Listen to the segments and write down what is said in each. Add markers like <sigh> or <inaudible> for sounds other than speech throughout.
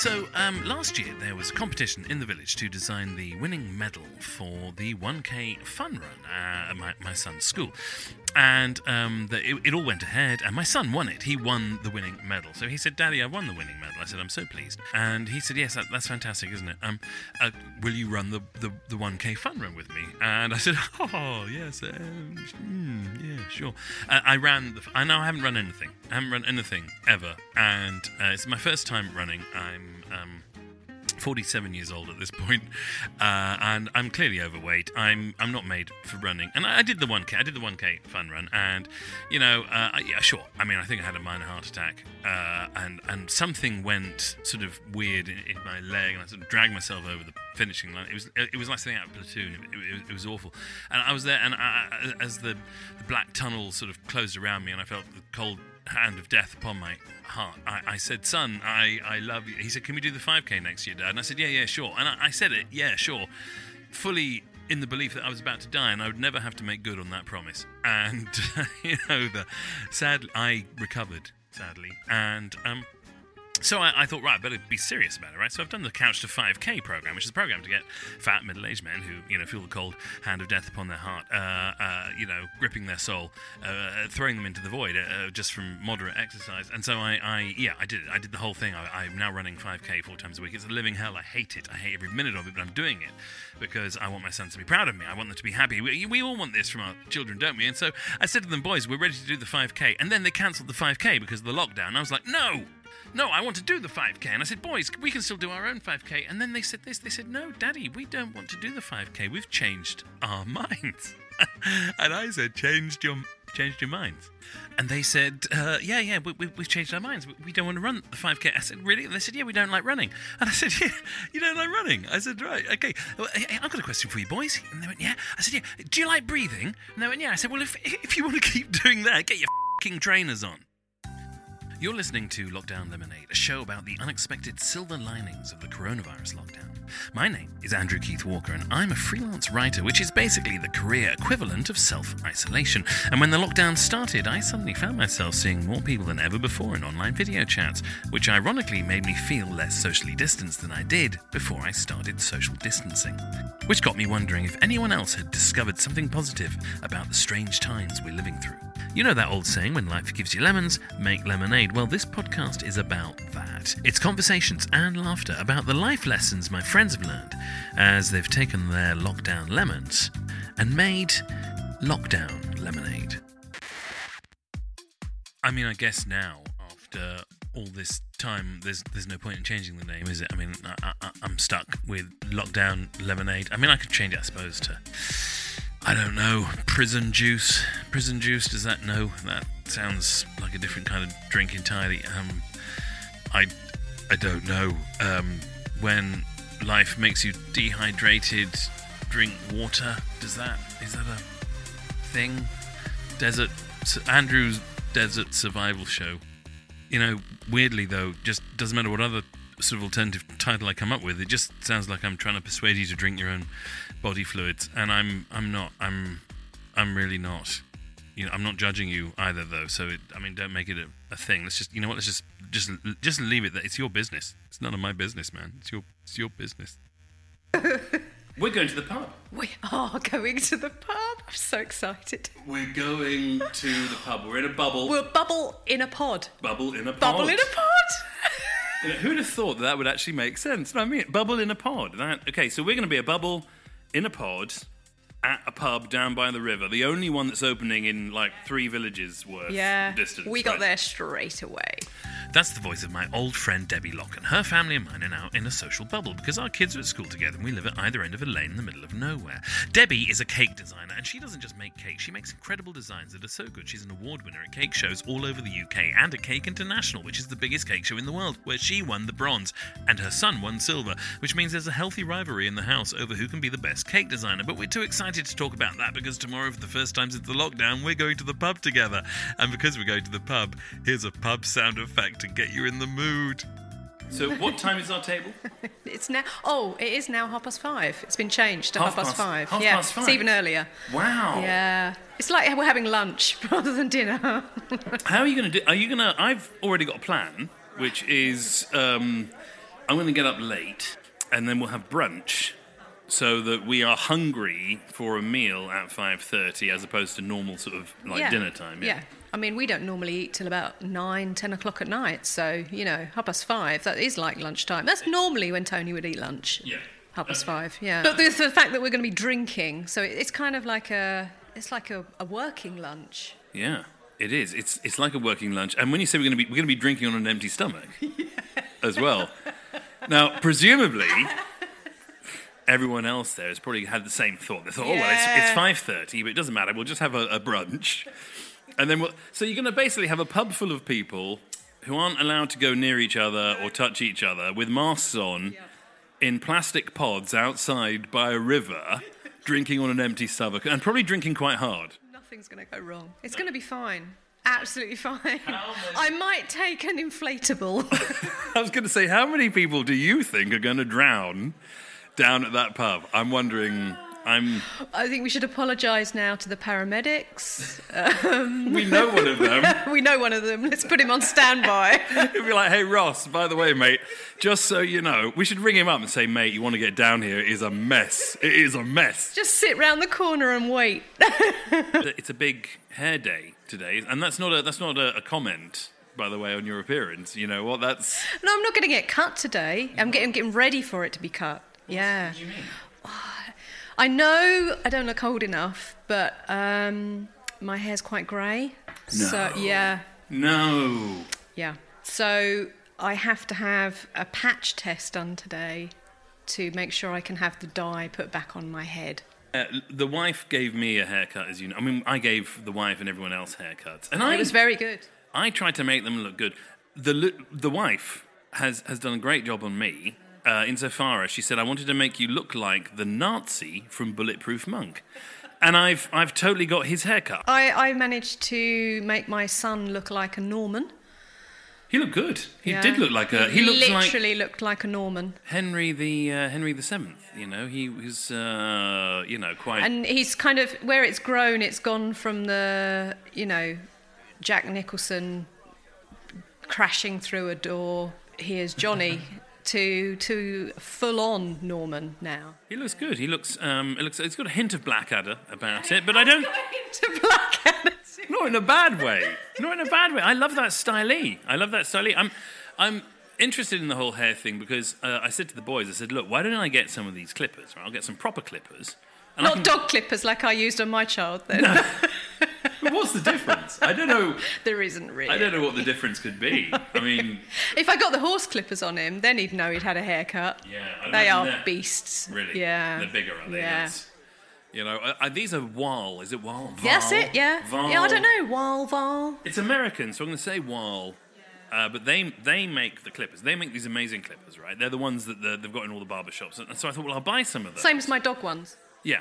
So, um, last year there was a competition in the village to design the winning medal for the 1K fun run uh, at my, my son's school. And um, the, it, it all went ahead, and my son won it. He won the winning medal. So he said, Daddy, I won the winning medal. I said, I'm so pleased. And he said, Yes, that, that's fantastic, isn't it? Um, uh, will you run the, the, the 1K fun run with me? And I said, <laughs> Oh, yes, um, mm, yeah, sure. Uh, I ran, the, I know I haven't run anything. I haven't run anything ever. And uh, it's my first time running. I'm. Um, 47 years old at this point, uh, and I'm clearly overweight. I'm I'm not made for running, and I, I did the 1k. I did the 1k fun run, and you know, uh, I- yeah, sure. I mean, I think I had a minor heart attack, uh, and and something went sort of weird in, in my leg, and I sort of dragged myself over the finishing line. It was it was like something out of platoon. It, it, was- it was awful, and I was there, and I, as the the black tunnel sort of closed around me, and I felt the cold hand of death upon my heart. I, I said, "Son, I, I love you." He said, "Can we do the 5k next year, Dad?" And I said, "Yeah, yeah, sure." And I, I said it, "Yeah, sure," fully in the belief that I was about to die and I would never have to make good on that promise. And <laughs> you know, the sadly, I recovered sadly, and um. So I, I thought, right, I better be serious about it, right? So I've done the Couch to 5K program, which is a program to get fat middle-aged men who, you know, feel the cold hand of death upon their heart, uh, uh, you know, gripping their soul, uh, throwing them into the void uh, just from moderate exercise. And so I, I, yeah, I did it. I did the whole thing. I, I'm now running 5K four times a week. It's a living hell. I hate it. I hate every minute of it, but I'm doing it because I want my sons to be proud of me. I want them to be happy. We, we all want this from our children, don't we? And so I said to them, boys, we're ready to do the 5K. And then they cancelled the 5K because of the lockdown. I was like, no, no, I want to do the 5K. And I said, boys, we can still do our own 5K. And then they said this. They said, no, Daddy, we don't want to do the 5K. We've changed our <laughs> minds. and I said, changed your changed your minds. And they said, uh, yeah, yeah, we, we, we've changed our minds. We, we don't want to run the 5K. I said, really? And they said, yeah, we don't like running. And I said, <laughs> yeah, you don't like running? I said, right, okay. Well, hey, I've got a question for you, boys. And they went, yeah. I said, yeah, do you like breathing? And they went, yeah. I said, well, if, if you want to keep doing that, get your trainers on. You're listening to Lockdown Lemonade, a show about the unexpected silver linings of the coronavirus lockdown. My name is Andrew Keith Walker, and I'm a freelance writer, which is basically the career equivalent of self isolation. And when the lockdown started, I suddenly found myself seeing more people than ever before in online video chats, which ironically made me feel less socially distanced than I did before I started social distancing. Which got me wondering if anyone else had discovered something positive about the strange times we're living through. You know that old saying, when life gives you lemons, make lemonade. Well, this podcast is about that. It's conversations and laughter about the life lessons my friends have learned as they've taken their lockdown lemons and made lockdown lemonade. I mean, I guess now, after all this time, there's there's no point in changing the name, is it? I mean, I, I'm stuck with lockdown lemonade. I mean, I could change it, I suppose, to I don't know. Prison juice. Prison juice. Does that no? That sounds like a different kind of drink entirely. Um, I, I don't know. Um, when life makes you dehydrated, drink water. Does that is that a thing? Desert. Andrew's desert survival show. You know, weirdly though, just doesn't matter what other sort of alternative title I come up with. It just sounds like I'm trying to persuade you to drink your own body fluids, and I'm I'm not. I'm I'm really not. You know, I'm not judging you either, though. So it, I mean, don't make it a, a thing. Let's just you know what? Let's just just just leave it that it's your business. It's none of my business, man. It's your it's your business. <laughs> We're going to the pub. We are going to the pub. I'm so excited. We're going to the pub. We're in a bubble. We'll bubble in a pod. bubble in a pod. Bubble in a pod. <laughs> You know, who'd have thought that, that would actually make sense? No, I mean, bubble in a pod. That, okay, so we're going to be a bubble in a pod at a pub down by the river. The only one that's opening in like three villages worth yeah. distance. We got right? there straight away. That's the voice of my old friend Debbie Locke, and Her family and mine are now in a social bubble because our kids are at school together and we live at either end of a lane in the middle of nowhere. Debbie is a cake designer and she doesn't just make cakes, she makes incredible designs that are so good she's an award winner at cake shows all over the UK and at Cake International, which is the biggest cake show in the world, where she won the bronze and her son won silver, which means there's a healthy rivalry in the house over who can be the best cake designer. But we're too excited to talk about that because tomorrow, for the first time since the lockdown, we're going to the pub together. And because we're going to the pub, here's a pub sound effect to get you in the mood. So, what time is our table? <laughs> It's now. Oh, it is now half past five. It's been changed to half, Half past, past- five. half yeah, past five? it's even earlier. Wow. Yeah, it's like we're having lunch <laughs> rather than dinner. <laughs> How are you going to do? Are you going to? I've already got a plan, which is um, I'm going to get up late, and then we'll have brunch, so that we are hungry for a meal at 5:30, as opposed to normal sort of like yeah. dinner time. Yeah. I mean, we don't normally eat till about nine, ten o'clock at night. So, you know, half past five, that is like lunchtime. That's normally when Tony would eat lunch. Yeah. Half past five, yeah. But there's the fact that we're going to be drinking, so it's kind of like a, it's like a, a working lunch. Yeah, it is. It's it's like a working lunch. And when you say we're going to be we're going to be drinking on an empty stomach <laughs> as well. Now, presumably, everyone else there has probably had the same thought. They thought, oh well, it's, it's five thirty, but it doesn't matter. We'll just have a, a brunch, and then we'll. So you're going to basically have a pub full of people who aren't allowed to go near each other or touch each other with masks on. In plastic pods outside by a river, drinking on an empty stomach, and probably drinking quite hard. Nothing's going to go wrong. It's going to be fine. Absolutely fine. I might take an inflatable. <laughs> I was going to say, how many people do you think are going to drown down at that pub? I'm wondering. Ah. I'm. I think we should apologise now to the paramedics. <laughs> We know one of them. <laughs> we know one of them. Let's put him on standby. <laughs> He'll be like, "Hey Ross, by the way, mate, just so you know, we should ring him up and say, mate, you want to get down here? It is a mess. It is a mess. Just sit round the corner and wait. it's a big hair day today, and that's not a that's not a, a comment." By the way, on your appearance, you know what? That's No, I'm not going to get cut today. I'm getting, getting ready for it to be cut. Yeah. I know I don't look old enough, but um, my hair's quite grey. So, yeah, no. yeah. So I have to have a patch test done today to make sure I can have the dye put back on my head. Uh, the wife gave me a haircut, as you know. I mean, I gave the wife and everyone else haircuts, and I It was very good. I tried to make them look good. The the wife has has done a great job on me. Uh, insofar as she said, I wanted to make you look like the Nazi from Bulletproof Monk, and I've I've totally got his haircut. I, I managed to make my son look like a Norman. He looked good. He Yeah. did look like a. He looked like literally looked like a Norman. Henry the uh, Henry the Seventh. You know, he was uh, you know quite. And he's kind of where it's grown. It's gone from the you know Jack Nicholson crashing through a door. Here's Johnny to to full on Norman now. he looks good. He looks. Um, it looks. It's got a hint of Blackadder about it, but I don't. to Blackadder. Not in a bad way. Not in a bad way. I love that style. I love that style. I'm, I'm interested in the whole hair thing because uh, I said to the boys, I said, look, why don't I get some of these clippers? Right? I'll get some proper clippers. Not can- dog clippers like I used on my child. Then But <laughs> what's the difference? I don't know. <laughs> there isn't really. I don't know what the difference could be. I mean, <laughs> If I got the horse clippers on him, then he'd know he'd had a haircut. yeah, They are beasts. Really? Yeah. They're bigger, are they? Yeah. That's- You know, uh, uh, these are Wahl. Is it Wahl? That's it. Yeah. Val. Yeah. I don't know. Wahl Val. It's American, so I'm going to say Wahl. Uh, but they they make the clippers. They make these amazing clippers, right? They're the ones that the, they've got in all the barber shops. And so I thought, well, I'll buy some of them. Same as my dog ones. Yeah.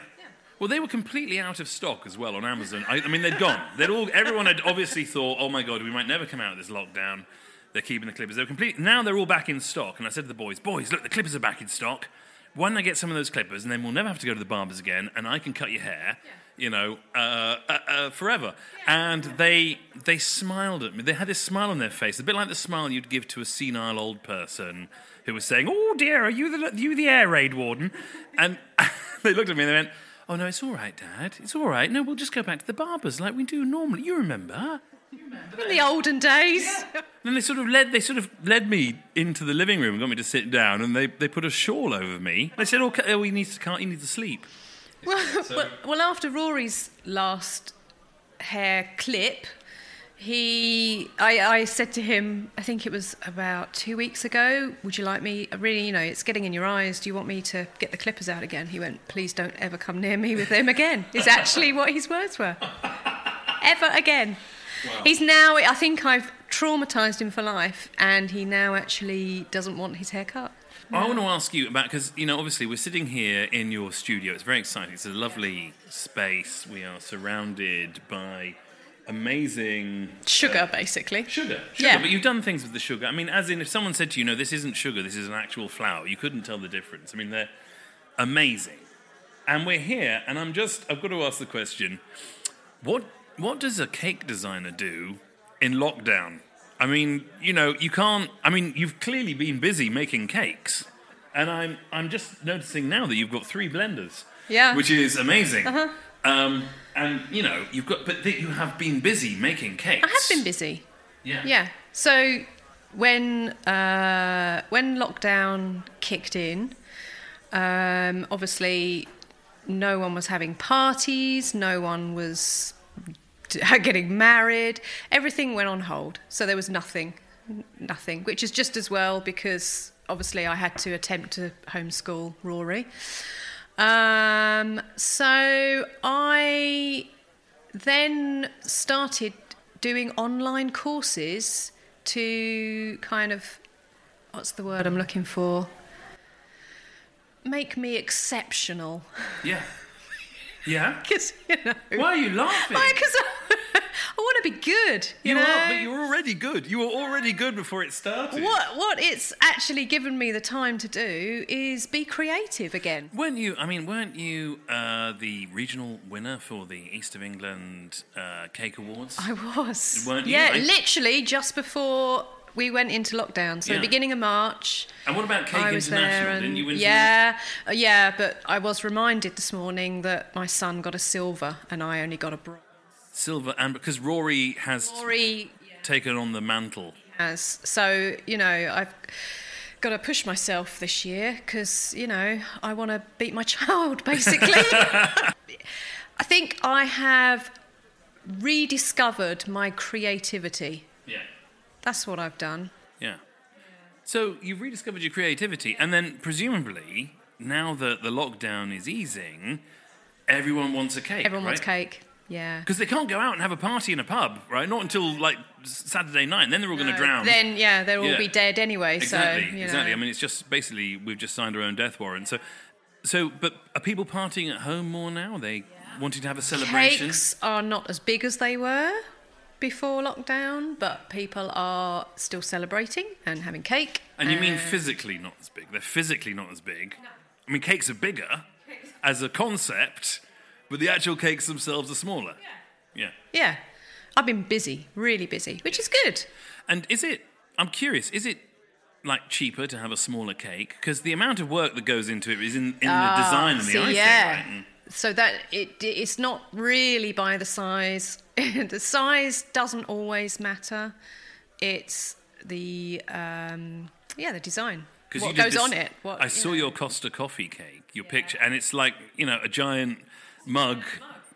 Well, they were completely out of stock as well on Amazon. I, I mean, they'd gone. They'd all. Everyone had obviously thought, "Oh my god, we might never come out of this lockdown." They're keeping the clippers. They were complete. Now they're all back in stock. And I said to the boys, "Boys, look, the clippers are back in stock. Why don't I get some of those clippers, and then we'll never have to go to the barbers again, and I can cut your hair, you know, uh, uh, uh, forever." And they they smiled at me. They had this smile on their face, a bit like the smile you'd give to a senile old person who was saying, "Oh dear, are you the you the air raid warden?" And <laughs> they looked at me and they went. Oh no, it's all right, Dad. It's all right. No, we'll just go back to the barbers like we do normally. You remember? In the olden days. Yeah. Then they sort of led they sort of led me into the living room and got me to sit down, and they, they put a shawl over me. They said, "Oh, oh he needs to can't, he needs to sleep." Well, <laughs> well, well, after Rory's last hair clip, he, I, I said to him, I think it was about two weeks ago, would you like me, really, you know, it's getting in your eyes, do you want me to get the clippers out again? He went, please don't ever come near me with them again, is actually what his words were. ever again. He's now, I think I've traumatised him for life, and he now actually doesn't want his hair cut. I want to ask you about because you know obviously we're sitting here in your studio. It's very exciting. It's a lovely space. We are surrounded by amazing Sugar, basically. Sugar, sugar. Yeah. But you've done things with the sugar. I mean, as in, if someone said to you, "No, this isn't sugar. This is an actual flour," you couldn't tell the difference. I mean, they're amazing. And we're here, and I'm just. I've got to ask the question: What What does a cake designer do in lockdown? I mean, you know, you can't. I mean, you've clearly been busy making cakes, and I'm I'm just noticing now that you've got three blenders. Yeah. Which is amazing. Uh-huh. Um, and you know, you've got, but that you have been busy making cakes. I have been busy. Yeah. Yeah. So when uh, when lockdown kicked in, um, obviously no one was having parties, no one was <laughs> getting married. Everything went on hold, so there was nothing, nothing, which is just as well because obviously I had to attempt to homeschool Rory. Um, so I then started doing online courses to kind of what's the word I'm looking for? Make me exceptional. Yeah. Yeah. <laughs> Because you know. Why are you laughing? Because want to be good. You, You know. are, but you're already good. You were already good before it started. what what it's actually given me the time to do is be creative again. Weren't you? I mean, weren't you uh, the regional winner for the East of England uh, Cake Awards? I was. Weren't you? Yeah, I- literally just before we went into lockdown. So Yeah. beginning of March. and what about Cake I was there, and Didn't you win? yeah, uh, yeah. But I was reminded this morning that my son got a silver and I only got a bronze. Silver, and because Rory has Rory taken on the mantle. has. So you know, I've got to push myself this year because you know I want to beat my <laughs> child. Basically, <laughs> I think I have rediscovered my creativity. Yeah. That's what I've done. Yeah. So you've rediscovered your creativity, and then presumably now that the lockdown is easing, everyone wants a cake. Everyone wants cake. Yeah. Because they can't go out and have a party in a pub, right? Not until like Saturday night, and then they're all going to No, drown. Then yeah, they'll Yeah. all be dead anyway. exactly, so you know. exactly. I mean, it's just basically we've just signed our own death warrant. So, so, but are people partying at home more now? Are they wanting to have a celebration? Cakes are not as big as they were before lockdown, but people are still celebrating and having cake. And you mean Uh, physically not as big? They're physically not as big. I mean, cakes are bigger as a concept, but the actual cakes themselves are smaller. Yeah. Yeah. Yeah. I've been busy, really busy, which is good. And is it? I'm curious. Is it like cheaper to have a smaller cake? Because the amount of work that goes into it is in, in the design and the Ah, See, icing, yeah. right? And- So that it it's not really by the size. <laughs> the size doesn't always matter. It's the um, yeah the design. What goes this- on it? What, I saw know. your Costa coffee cake, your picture, and it's like you know a giant mug.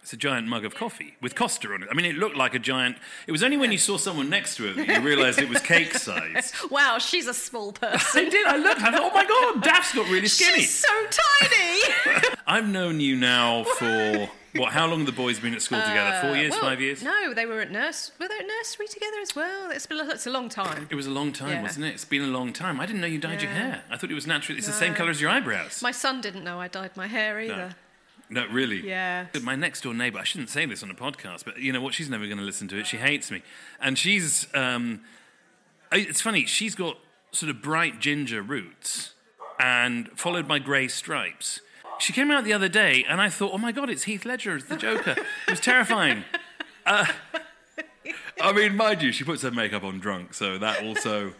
It's a giant mug of coffee with Costa on it. I mean, it looked like a giant. It was only when you saw someone next to it that you realised it was <laughs> cake size. Wow, she's a small I person. did. I looked. I thought, oh my god, Daph's got really skinny. She's so tiny. <laughs> I've known you now for what? How long have the boys been at school together? Four years, Uh, Well, five years? No, they were at nurse. Were they at nursery together as well? It's been it's a long time. It was a long time, Yeah. wasn't it? It's been a long time. I didn't know you dyed your Yeah. hair. I thought it was natural. It's the same No. colour as your eyebrows. My son didn't know I dyed my hair either. No, really. Yeah. My next door neighbour. I shouldn't say this on a podcast, but you know what? She's never going to listen to it. She hates me, and she's. Um, it's funny. She's got sort of bright ginger roots, and followed by grey stripes. She came out the other day, and I thought, oh my god, it's Heath Ledger as the Joker. it was terrifying. <laughs> Uh, I mean, mind you, she puts her makeup on drunk, so that also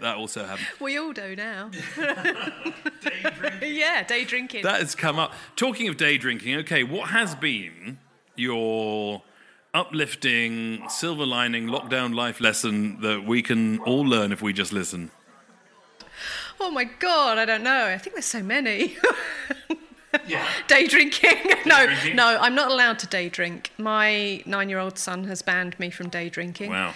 that also happened. We all do now. <laughs> <laughs> yeah, day drinking. That has come up. Talking of day drinking, okay, what has been your uplifting, silver lining, lockdown life lesson that we can all learn if we just listen? oh my god, I don't know. I think there's so many. <laughs> Yeah. day drinking. no, drinking? no, I'm not allowed to day drink. My nine-year-old son has banned me from day drinking. Wow.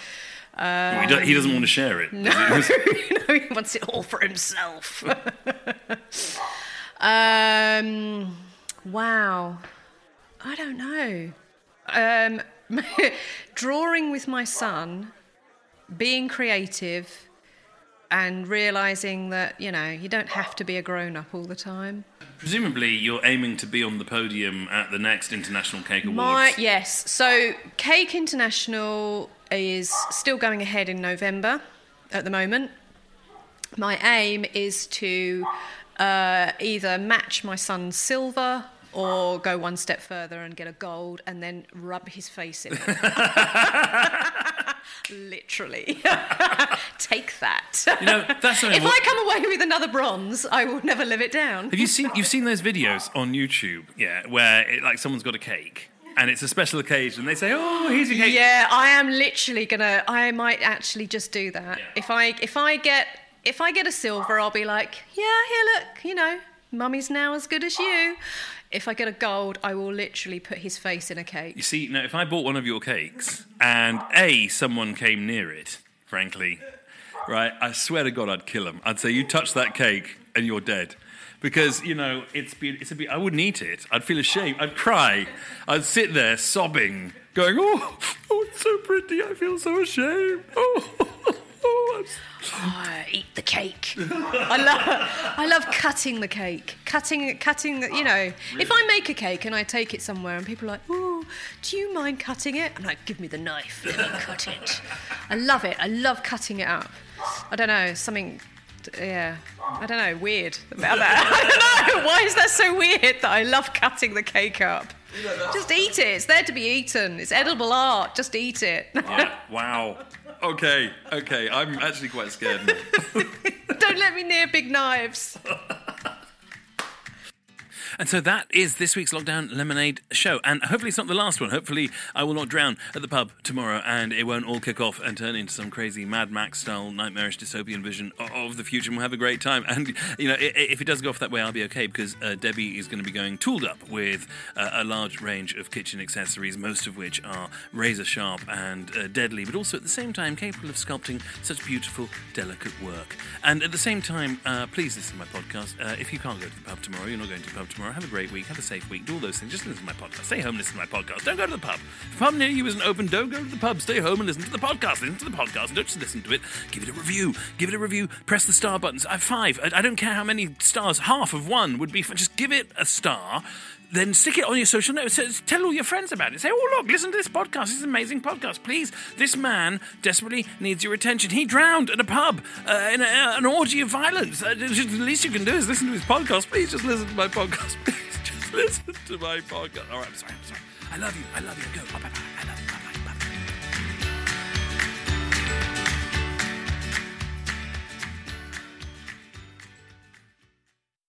Well, he, he doesn't want to share it. No, <laughs> no, he wants it all for himself. <laughs> um, wow. I don't know. Um, <laughs> drawing with my son, being creative, and realizing that you know you don't have to be a grown-up all the time. Presumably, you're aiming to be on the podium at the next International Cake Awards. My yes. So Cake International is still going ahead in November at the moment. My aim is to uh, either match my son's silver or go one step further and get a gold and then rub his face in it. <laughs> Literally. <laughs> Take that. You know, that's if I come away with another bronze, I will never live it down. Have you seen you've seen those videos on YouTube? Yeah, where it, like someone's got a cake and it's a special occasion. They say, "Oh, here's your cake." Yeah, I am literally gonna. I might actually just do that. Yeah. If I if I get if I get a silver, I'll be like, yeah, here, look, you know, mummy's now as good as you. If I get a gold, I will literally put his face in a cake. You see, now if I bought one of your cakes and a someone came near it, frankly, right, I swear to God, I'd kill him. I'd say, "You touch that cake and you're dead." Because you know it's be- it's a be- I wouldn't eat it. I'd feel ashamed. I'd cry. I'd sit there sobbing, going, "Oh, oh, it's so pretty. I feel so ashamed." Oh, <laughs> oh, Oh, eat the cake. I love, I love cutting the cake. Cutting, cutting. The, you know, ah, if I make a cake and I take it somewhere and people are like, "Oh, do you mind cutting it?" I'm like, "Give me the knife. Let me cut it." I love it. I love cutting it up. I don't know something. Yeah, I don't know. Weird about that. <laughs> I don't know. Why is that so weird that I love cutting the cake up? Just eat it. It's there to be eaten. It's edible art. Just eat it. <laughs> Yeah. Wow. Okay. Okay. I'm actually quite scared. now. <laughs> don't let me near big knives. And so that is this week's Lockdown Lemonade show. And hopefully it's not the last one. Hopefully I will not drown at the pub tomorrow and it won't all kick off and turn into some crazy Mad Max style nightmarish dystopian vision of the future and we'll have a great time. And, you know, if it does go off that way, I'll be okay because uh, Debbie is going to be going tooled up with uh, a large range of kitchen accessories, most of which are razor sharp and uh, deadly, but also at the same time capable of sculpting such beautiful, delicate work. And at the same time, uh, please listen to my podcast. Uh, if you can't go to the pub tomorrow, you're not going to the pub tomorrow. Have a great week. Have a safe week. Do all those things. Just listen to my podcast. Stay home. Listen to my podcast. Don't go to the pub. If the pub near you isn't open, don't go to the pub. Stay home and listen to the podcast. Listen to the podcast. Don't just listen to it. Give it a review. Give it a review. Press the star buttons. I have five. I, I don't care how many stars. Half of one would be. f- Just give it a star. Then stick it on your social networks. So- Tell all your friends about it. Say, oh, look, listen to this podcast. This is an amazing podcast. Please, this man desperately needs your attention. He drowned at a pub uh, in a, an orgy of violence. Uh, just, the least you can do is listen to his podcast. Please just listen to my podcast. <laughs> Please just listen to my podcast. All right, I'm sorry. I'm sorry. I love you. I love you. Go. Bye bye.